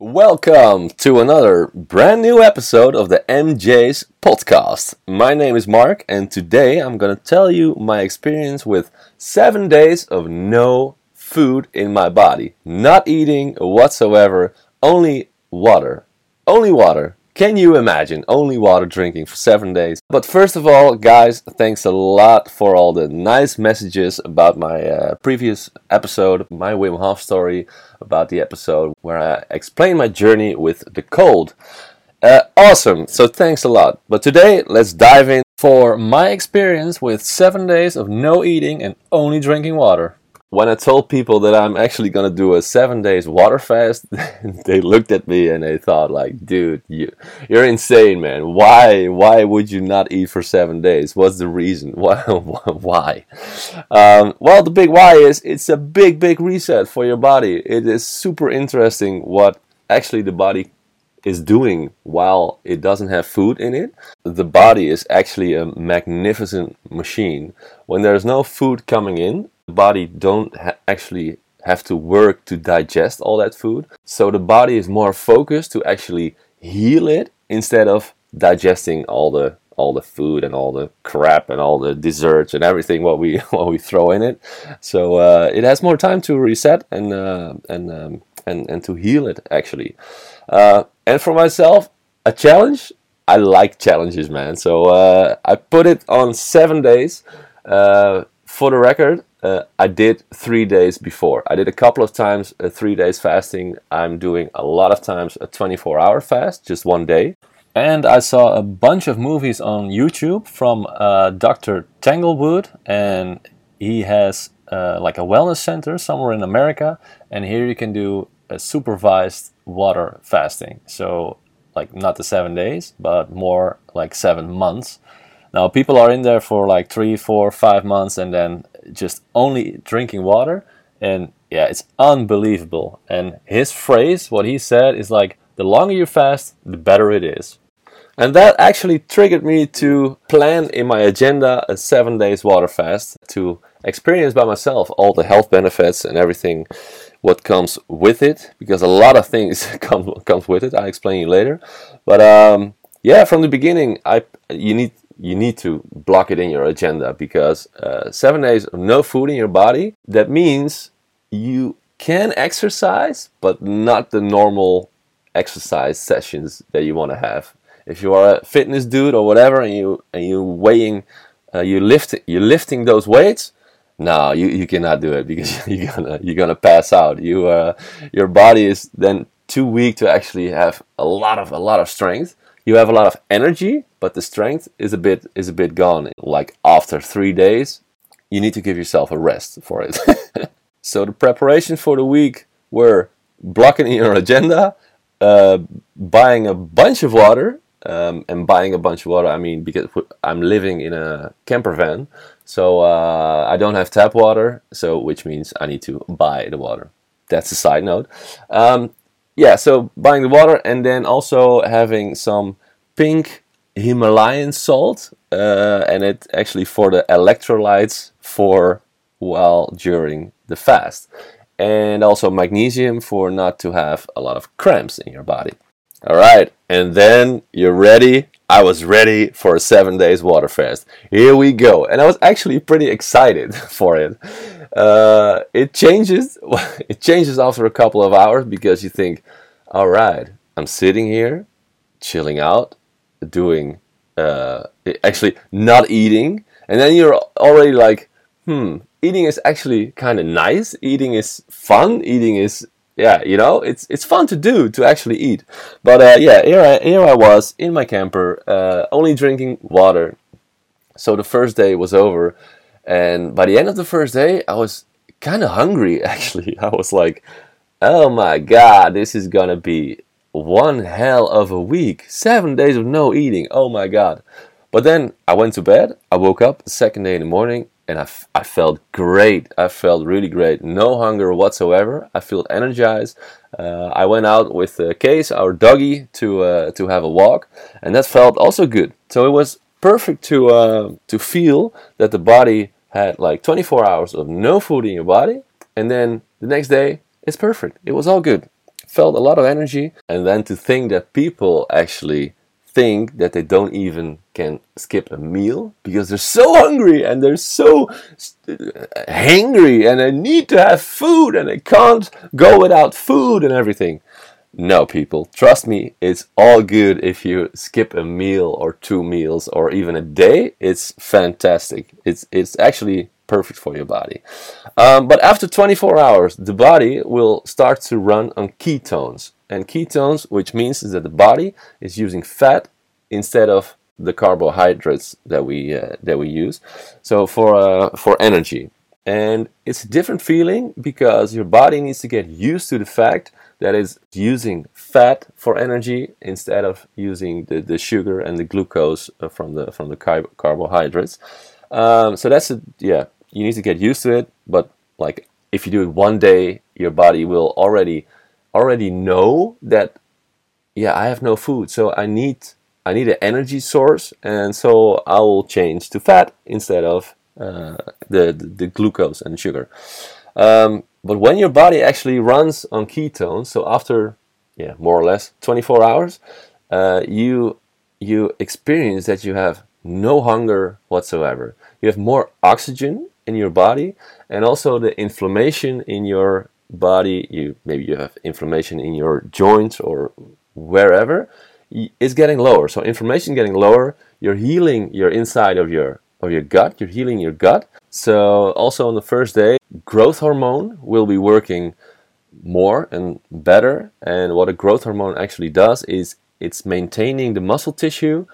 Welcome to another brand new episode of the MJ's podcast. My name is Mark, and today I'm to tell you my experience with seven days of no food in my body. Not eating whatsoever, only water. Only water. Can you imagine only water drinking for seven days? But first of all, guys, thanks a lot for all the nice messages about my uh, previous episode, my Wim Hof story, about the episode where I explained my journey with the cold. Uh, awesome, so thanks a lot. But today, let's dive in for my experience with seven days of no eating and only drinking water when I told people that I'm actually gonna do a seven days water fast, they looked at me and they thought like, dude, you, you're insane, man. Why, why would you not eat for seven days? What's the reason? Why? why? Um, well, the big why is it's a big, big reset for your body. It is super interesting what actually the body is doing while it doesn't have food in it. The body is actually a magnificent machine. When there's no food coming in, body don't ha actually have to work to digest all that food. So the body is more focused to actually heal it instead of digesting all the all the food and all the crap and all the desserts and everything what we what we throw in it. So uh, it has more time to reset and uh, and um, and and to heal it actually. Uh, and for myself, a challenge. I like challenges, man. So uh, I put it on seven days. Uh, for the record, uh, I did three days before. I did a couple of times uh, three days fasting. I'm doing a lot of times a 24 hour fast, just one day. And I saw a bunch of movies on YouTube from uh, Dr. Tanglewood, and he has uh, like a wellness center somewhere in America. And here you can do a supervised water fasting. So, like not the seven days, but more like seven months. Now, people are in there for like three, four, five months and then just only drinking water. And yeah, it's unbelievable. And his phrase, what he said, is like, the longer you fast, the better it is. And that actually triggered me to plan in my agenda a seven days water fast to experience by myself all the health benefits and everything what comes with it because a lot of things come comes with it. I'll explain you later. But um, yeah, from the beginning, I you need you need to block it in your agenda because uh, seven days of no food in your body, that means you can exercise, but not the normal exercise sessions that you want to have. If you are a fitness dude or whatever, and you and you weighing, uh, you lift you lifting those weights, no, you, you cannot do it because you're gonna you're gonna pass out. You uh, your body is then too weak to actually have a lot of a lot of strength you have a lot of energy, but the strength is a bit is a bit gone. Like after three days, you need to give yourself a rest for it. so the preparation for the week were blocking your agenda, uh, buying a bunch of water, um, and buying a bunch of water. I mean, because I'm living in a camper van, so uh, I don't have tap water. So which means I need to buy the water. That's a side note. Um, yeah, so buying the water and then also having some pink Himalayan salt, uh, and it actually for the electrolytes for while during the fast, and also magnesium for not to have a lot of cramps in your body. All right, and then you're ready. I was ready for a seven days water fast. Here we go, and I was actually pretty excited for it. Uh, it changes. It changes after a couple of hours because you think, all right, I'm sitting here, chilling out, doing uh, actually not eating, and then you're already like, hmm, eating is actually kind of nice. Eating is fun. Eating is yeah, you know, it's it's fun to do to actually eat. But uh, yeah, here I here I was in my camper, uh, only drinking water. So the first day was over, and by the end of the first day, I was kind of hungry. Actually, I was like, "Oh my god, this is gonna be one hell of a week. Seven days of no eating. Oh my god." But then I went to bed. I woke up the second day in the morning and I, f- I felt great. I felt really great. No hunger whatsoever. I felt energized. Uh, I went out with uh, Case, our doggy, to uh, to have a walk, and that felt also good. So it was perfect to uh, to feel that the body had like 24 hours of no food in your body, and then the next day it's perfect. It was all good. felt a lot of energy. And then to think that people actually think that they don't even can skip a meal because they're so hungry and they're so hangry and they need to have food and they can't go without food and everything. No, people, trust me, it's all good if you skip a meal or two meals or even a day. It's fantastic. It's it's actually perfect for your body. Um, but after 24 hours, the body will start to run on ketones. And ketones, which means that the body is using fat instead of the carbohydrates that we uh, that we use. So for uh, for energy, and it's a different feeling because your body needs to get used to the fact that it's using fat for energy instead of using the, the sugar and the glucose uh, from the from the car- carbohydrates. Um, so that's a yeah you need to get used to it. But like if you do it one day, your body will already already know that yeah I have no food, so I need I need an energy source, and so I will change to fat instead of uh, the, the, the glucose and sugar. Um, but when your body actually runs on ketones, so after yeah more or less 24 hours, uh, you you experience that you have no hunger whatsoever. You have more oxygen in your body and also the inflammation in your body you maybe you have inflammation in your joints or wherever it's getting lower. So inflammation getting lower you're healing your inside of your of your gut you're healing your gut. So also on the first day growth hormone will be working more and better. And what a growth hormone actually does is it's maintaining the muscle tissue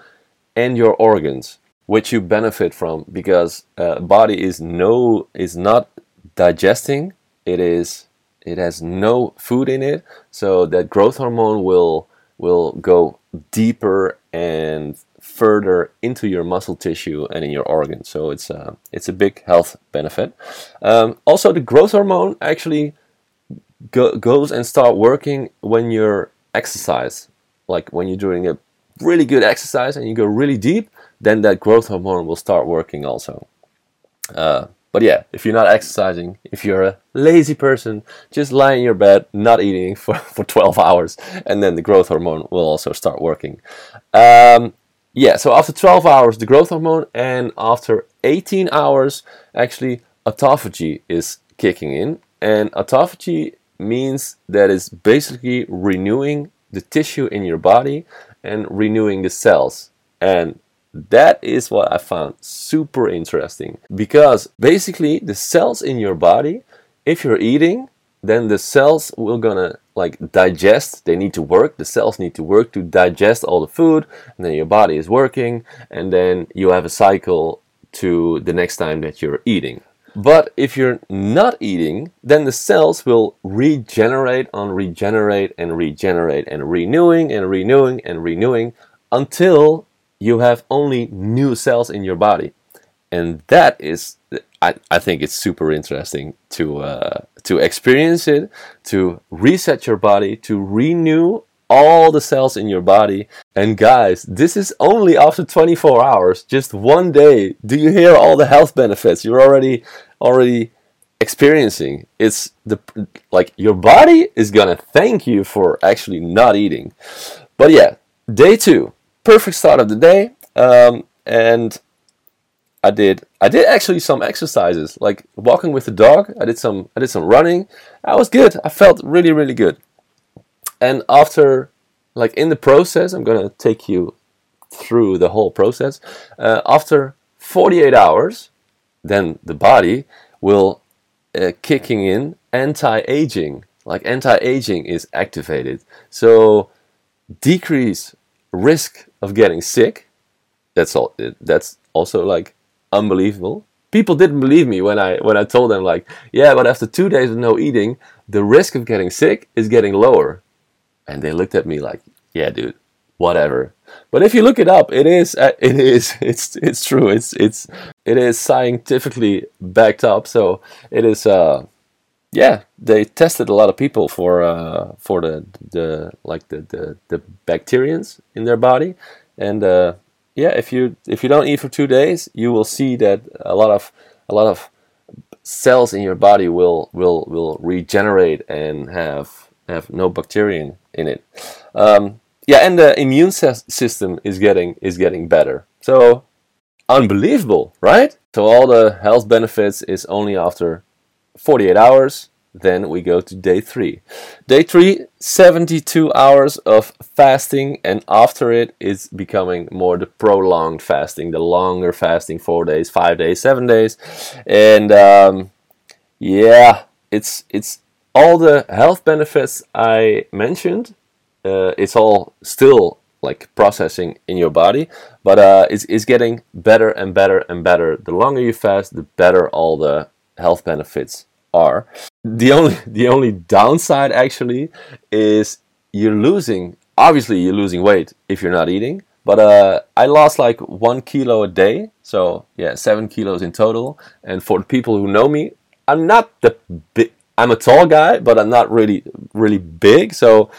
and your organs which you benefit from because uh, body is no is not digesting. It is it has no food in it so that growth hormone will will go deeper and further into your muscle tissue and in your organs. So it's a, uh, it's a big health benefit. Um, also the growth hormone actually go, goes and start working when you're exercise. Like when you're doing a really good exercise and you go really deep then that growth hormone will start working also. Uh, but yeah, if you're not exercising, if you're a lazy person, just lie in your bed, not eating for, for 12 hours, and then the growth hormone will also start working. Um, yeah, so after 12 hours, the growth hormone, and after 18 hours, actually, autophagy is kicking in. And autophagy means that it's basically renewing the tissue in your body and renewing the cells. And that is what I found super interesting because basically the cells in your body, if you're eating, then the cells will gonna like digest. They need to work. The cells need to work to digest all the food, and then your body is working, and then you have a cycle to the next time that you're eating. But if you're not eating, then the cells will regenerate on regenerate and regenerate and renewing and renewing and renewing until you have only new cells in your body. And that is, I, I think it's super interesting to, uh, to experience it, to reset your body, to renew all the cells in your body. And guys, this is only after 24 hours, just one day. Do you hear all the health benefits you're already already experiencing? It's the like your body is gonna thank you for actually not eating. But yeah, day two perfect start of the day. Um, and I did I did actually some exercises like walking with the dog. I did some I did some running. I was good. I felt really really good. And after like in the process, I'm gonna take you through the whole process. Uh, after 48 hours, then the body will uh, kicking in anti-aging. Like anti-aging is activated. So decrease risk of getting sick. That's all. That's also like unbelievable. People didn't believe me when I when I told them like, yeah, but after two days of no eating, the risk of getting sick is getting lower. And they looked at me like, yeah, dude, whatever. But if you look it up, it is uh, it is it's it's true. It's it's it is scientifically backed up. So it is uh yeah, they tested a lot of people for uh, for the the like the, the the bacterians in their body, and uh, yeah, if you if you don't eat for two days, you will see that a lot of a lot of cells in your body will will will regenerate and have have no bacteria in it. Um, yeah, and the immune system is getting is getting better. So unbelievable, right? So all the health benefits is only after 48 hours. Then we go to day three. Day three, 72 hours of fasting, and after it, it's becoming more the prolonged fasting, the longer fasting, four days, five days, seven days, and um, yeah, it's it's all the health benefits I mentioned. Uh, it's all still like processing in your body, but uh, it's, it's getting better and better and better. The longer you fast, the better all the health benefits are. The only the only downside actually is you're losing. Obviously, you're losing weight if you're not eating. But uh, I lost like one kilo a day, so yeah, seven kilos in total. And for the people who know me, I'm not the big. I'm a tall guy, but I'm not really really big. So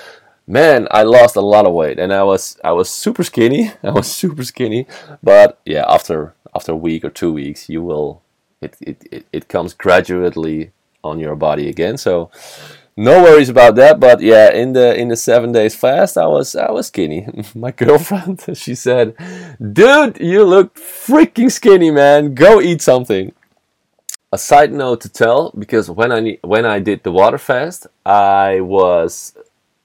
man, I lost a lot of weight, and I was I was super skinny. I was super skinny, but yeah, after after a week or two weeks, you will it it, it, it comes gradually on your body again. So no worries about that. But yeah, in the in the seven days fast, I was I was skinny. My girlfriend, she said, "Dude, you look freaking skinny, man. Go eat something." A side note to tell because when I when I did the water fast, I was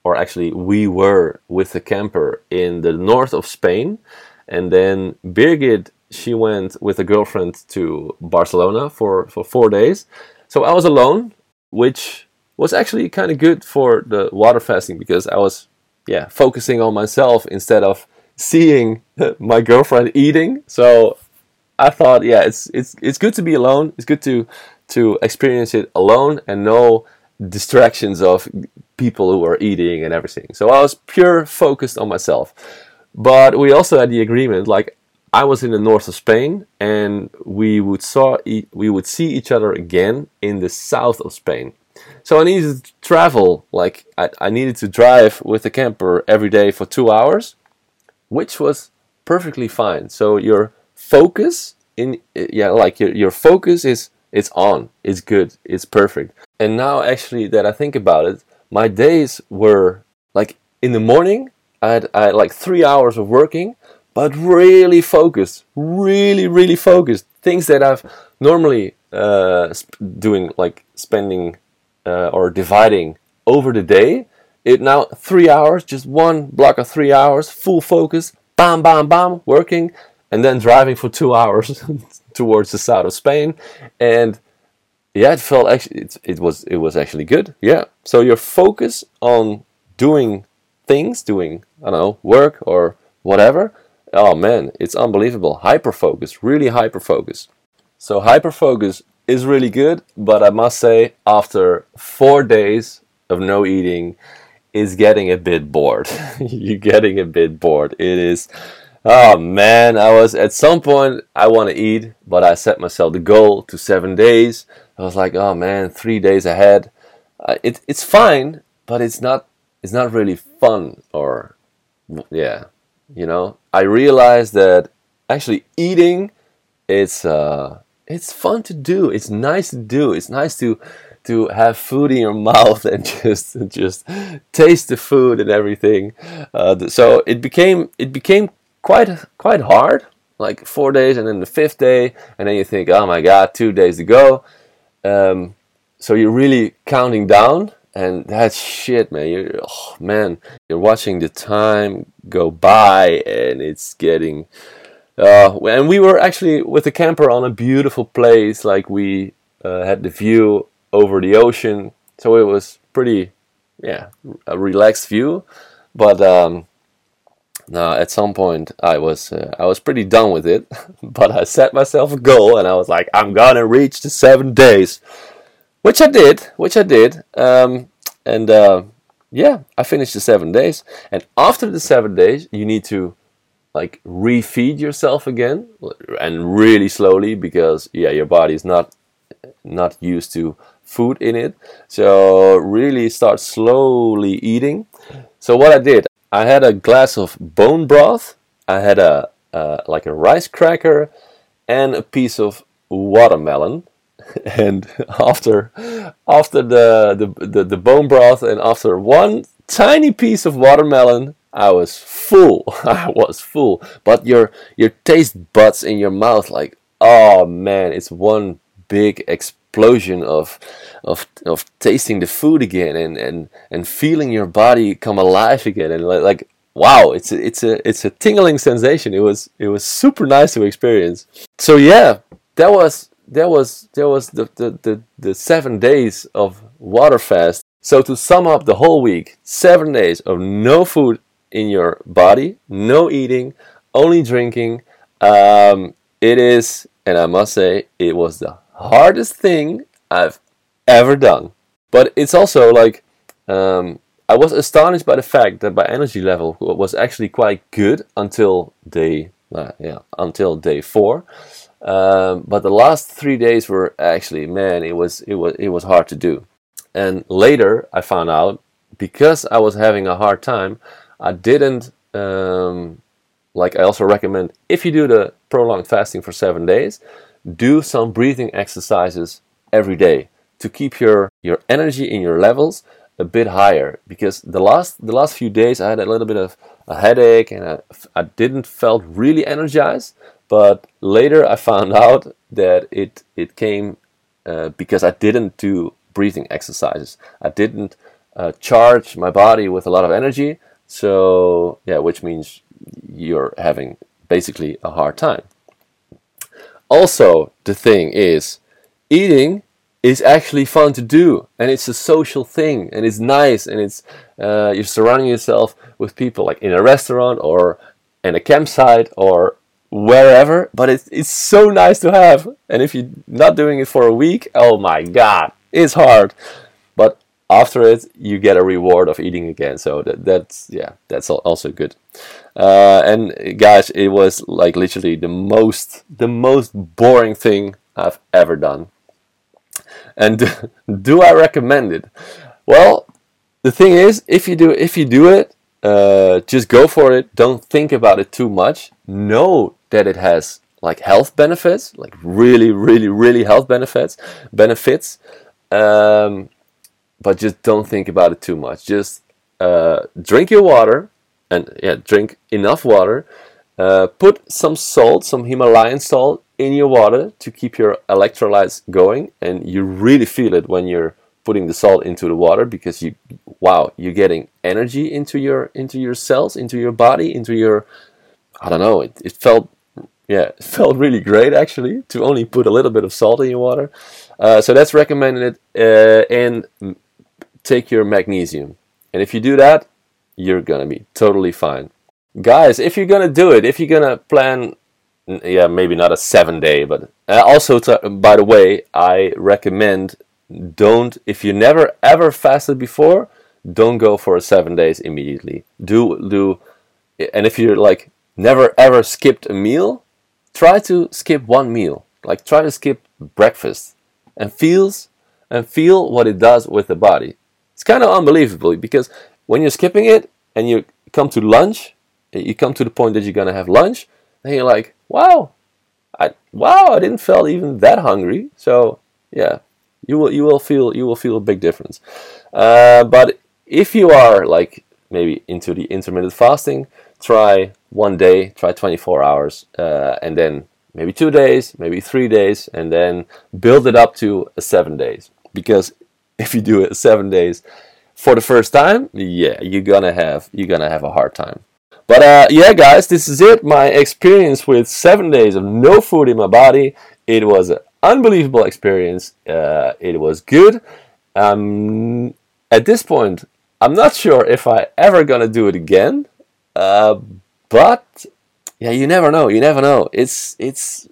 or actually we were with a camper in the north of Spain, and then Birgit she went with a girlfriend to Barcelona for for four days. So I was alone, which was actually kind of good for the water fasting because I was yeah focusing on myself instead of seeing my girlfriend eating. So I thought yeah it's it's it's good to be alone. It's good to to experience it alone and no distractions of people who are eating and everything. So I was pure focused on myself. But we also had the agreement like I was in the north of Spain and we would saw e- we would see each other again in the south of Spain. So I needed to travel like I, I needed to drive with the camper every day for 2 hours, which was perfectly fine. So your focus in yeah like your, your focus is it's on, it's good, it's perfect. And now, actually, that I think about it, my days were like in the morning, I had, I had like three hours of working, but really focused, really, really focused. Things that I've normally uh, doing, like spending uh, or dividing over the day. It now three hours, just one block of three hours, full focus, bam, bam, bam, working, and then driving for two hours towards the south of Spain, and yeah, it felt actually it, it was it was actually good. Yeah. So your focus on doing things, doing I don't know work or whatever. Oh man, it's unbelievable. Hyper focus, really hyper focus. So hyper focus is really good, but I must say after four days of no eating, is getting a bit bored. You're getting a bit bored. It is Oh man, I was at some point I want to eat, but I set myself the goal to seven days. I was like, oh man, three days ahead. Uh, it, it's fine, but it's not it's not really fun or yeah, you know. I realized that actually eating it's uh it's fun to do. It's nice to do. It's nice to to have food in your mouth and just just taste the food and everything. Uh, so it became it became quite quite hard, like four days, and then the fifth day, and then you think, oh my god, two days to go. Um, so you're really counting down, and that's shit, man. You're oh, man, you're watching the time go by, and it's getting. Uh, and we were actually with the camper on a beautiful place, like we uh, had the view over the ocean, so it was pretty, yeah, a relaxed view. But um, now, at some point, I was uh, I was pretty done with it, but I set myself a goal, and I was like, I'm gonna reach the seven days, which I did, which I did, um, and uh, yeah, I finished the seven days. And after the seven days, you need to like refeed yourself again, and really slowly because yeah, your body is not not used to food in it. So really start slowly eating. So what I did, I had a glass of bone broth. I had a uh, like a rice cracker and a piece of watermelon. and after after the, the, the the bone broth and after one tiny piece of watermelon I was full. I was full. But your your taste buds in your mouth, like, oh man, it's one big explosion of of of tasting the food again and and and feeling your body come alive again and like, like wow, it's a, it's a it's a tingling sensation. It was it was super nice to experience. So yeah, that was that was that was the the, the, the seven days of water fast. So to sum up the whole week, seven days of no food in your body, no eating, only drinking. Um, it is, and I must say, it was the hardest thing I've ever done. But it's also like um, I was astonished by the fact that my energy level was actually quite good until day, uh, yeah, until day four. Um, but the last three days were actually, man, it was it was it was hard to do. And later, I found out because I was having a hard time, I didn't um, like. I also recommend if you do the prolonged fasting for seven days, do some breathing exercises every day to keep your your energy in your levels a bit higher. Because the last the last few days I had a little bit of a headache and I, I didn't felt really energized. But later I found out that it it came uh, because I didn't do breathing exercises. I didn't uh, charge my body with a lot of energy. So yeah, which means you're having basically a hard time. Also, the thing is, eating is actually fun to do, and it's a social thing, and it's nice, and it's uh, you're surrounding yourself with people like in a restaurant or in a campsite or wherever. But it's it's so nice to have, and if you're not doing it for a week, oh my god, it's hard but after it you get a reward of eating again so that, that's yeah that's also good uh, and guys it was like literally the most the most boring thing i've ever done and do i recommend it well the thing is if you do if you do it uh, just go for it don't think about it too much know that it has like health benefits like really really really health benefits benefits um, but just don't think about it too much. Just uh, drink your water, and yeah, drink enough water. Uh, put some salt, some Himalayan salt, in your water to keep your electrolytes going, and you really feel it when you're putting the salt into the water because you, wow, you're getting energy into your into your cells, into your body, into your, I don't know, it, it felt yeah, it felt really great actually to only put a little bit of salt in your water. Uh, so that's recommended. Uh, and take your magnesium. And if you do that, you're gonna be totally fine. Guys, if you're gonna do it, if you're gonna plan, yeah, maybe not a seven day, but uh, also, to, by the way, I recommend don't, if you never ever fasted before, don't go for seven days immediately. Do, do, and if you're like never ever skipped a meal, try to skip one meal. Like try to skip breakfast and feels and feel what it does with the body. It's kind of unbelievable because when you're skipping it and you come to lunch, you come to the point that you're gonna have lunch, and you're like, wow, I wow, I didn't feel even that hungry. So yeah, you will you will feel you will feel a big difference. Uh, but if you are like maybe into the intermittent fasting, try one day, try 24 hours, uh, and then maybe two days, maybe three days, and then build it up to seven days. Because if you do it seven days for the first time, yeah, you're gonna have you're gonna have a hard time. But uh, yeah, guys, this is it. My experience with seven days of no food in my body. It was an unbelievable experience. Uh, it was good. Um, at this point, I'm not sure if I ever gonna do it again. Uh, but yeah, you never know. You never know. It's it's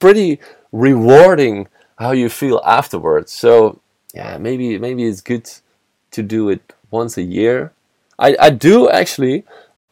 pretty rewarding how you feel afterwards. So yeah, maybe maybe it's good to do it once a year. I I do actually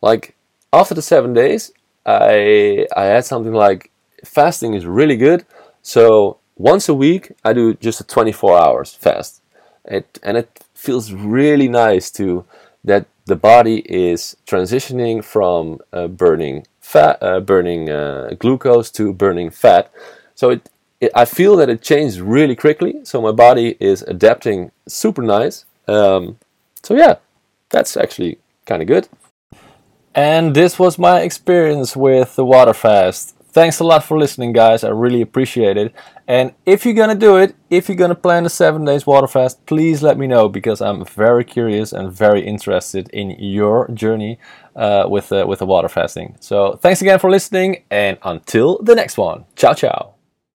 like after the seven days. I I had something like fasting is really good. So once a week I do just a 24 hours fast. It and it feels really nice to that the body is transitioning from uh, burning fat, uh, burning uh, glucose to burning fat. So it I feel that it changed really quickly. So my body is adapting super nice. Um, so yeah, that's actually kind of good. And this was my experience with the water fast. Thanks a lot for listening, guys. I really appreciate it. And if you're gonna do it, if you're gonna plan a seven days water fast, please let me know because I'm very curious and very interested in your journey uh, with uh, with the water fasting. So thanks again for listening, and until the next one, ciao ciao.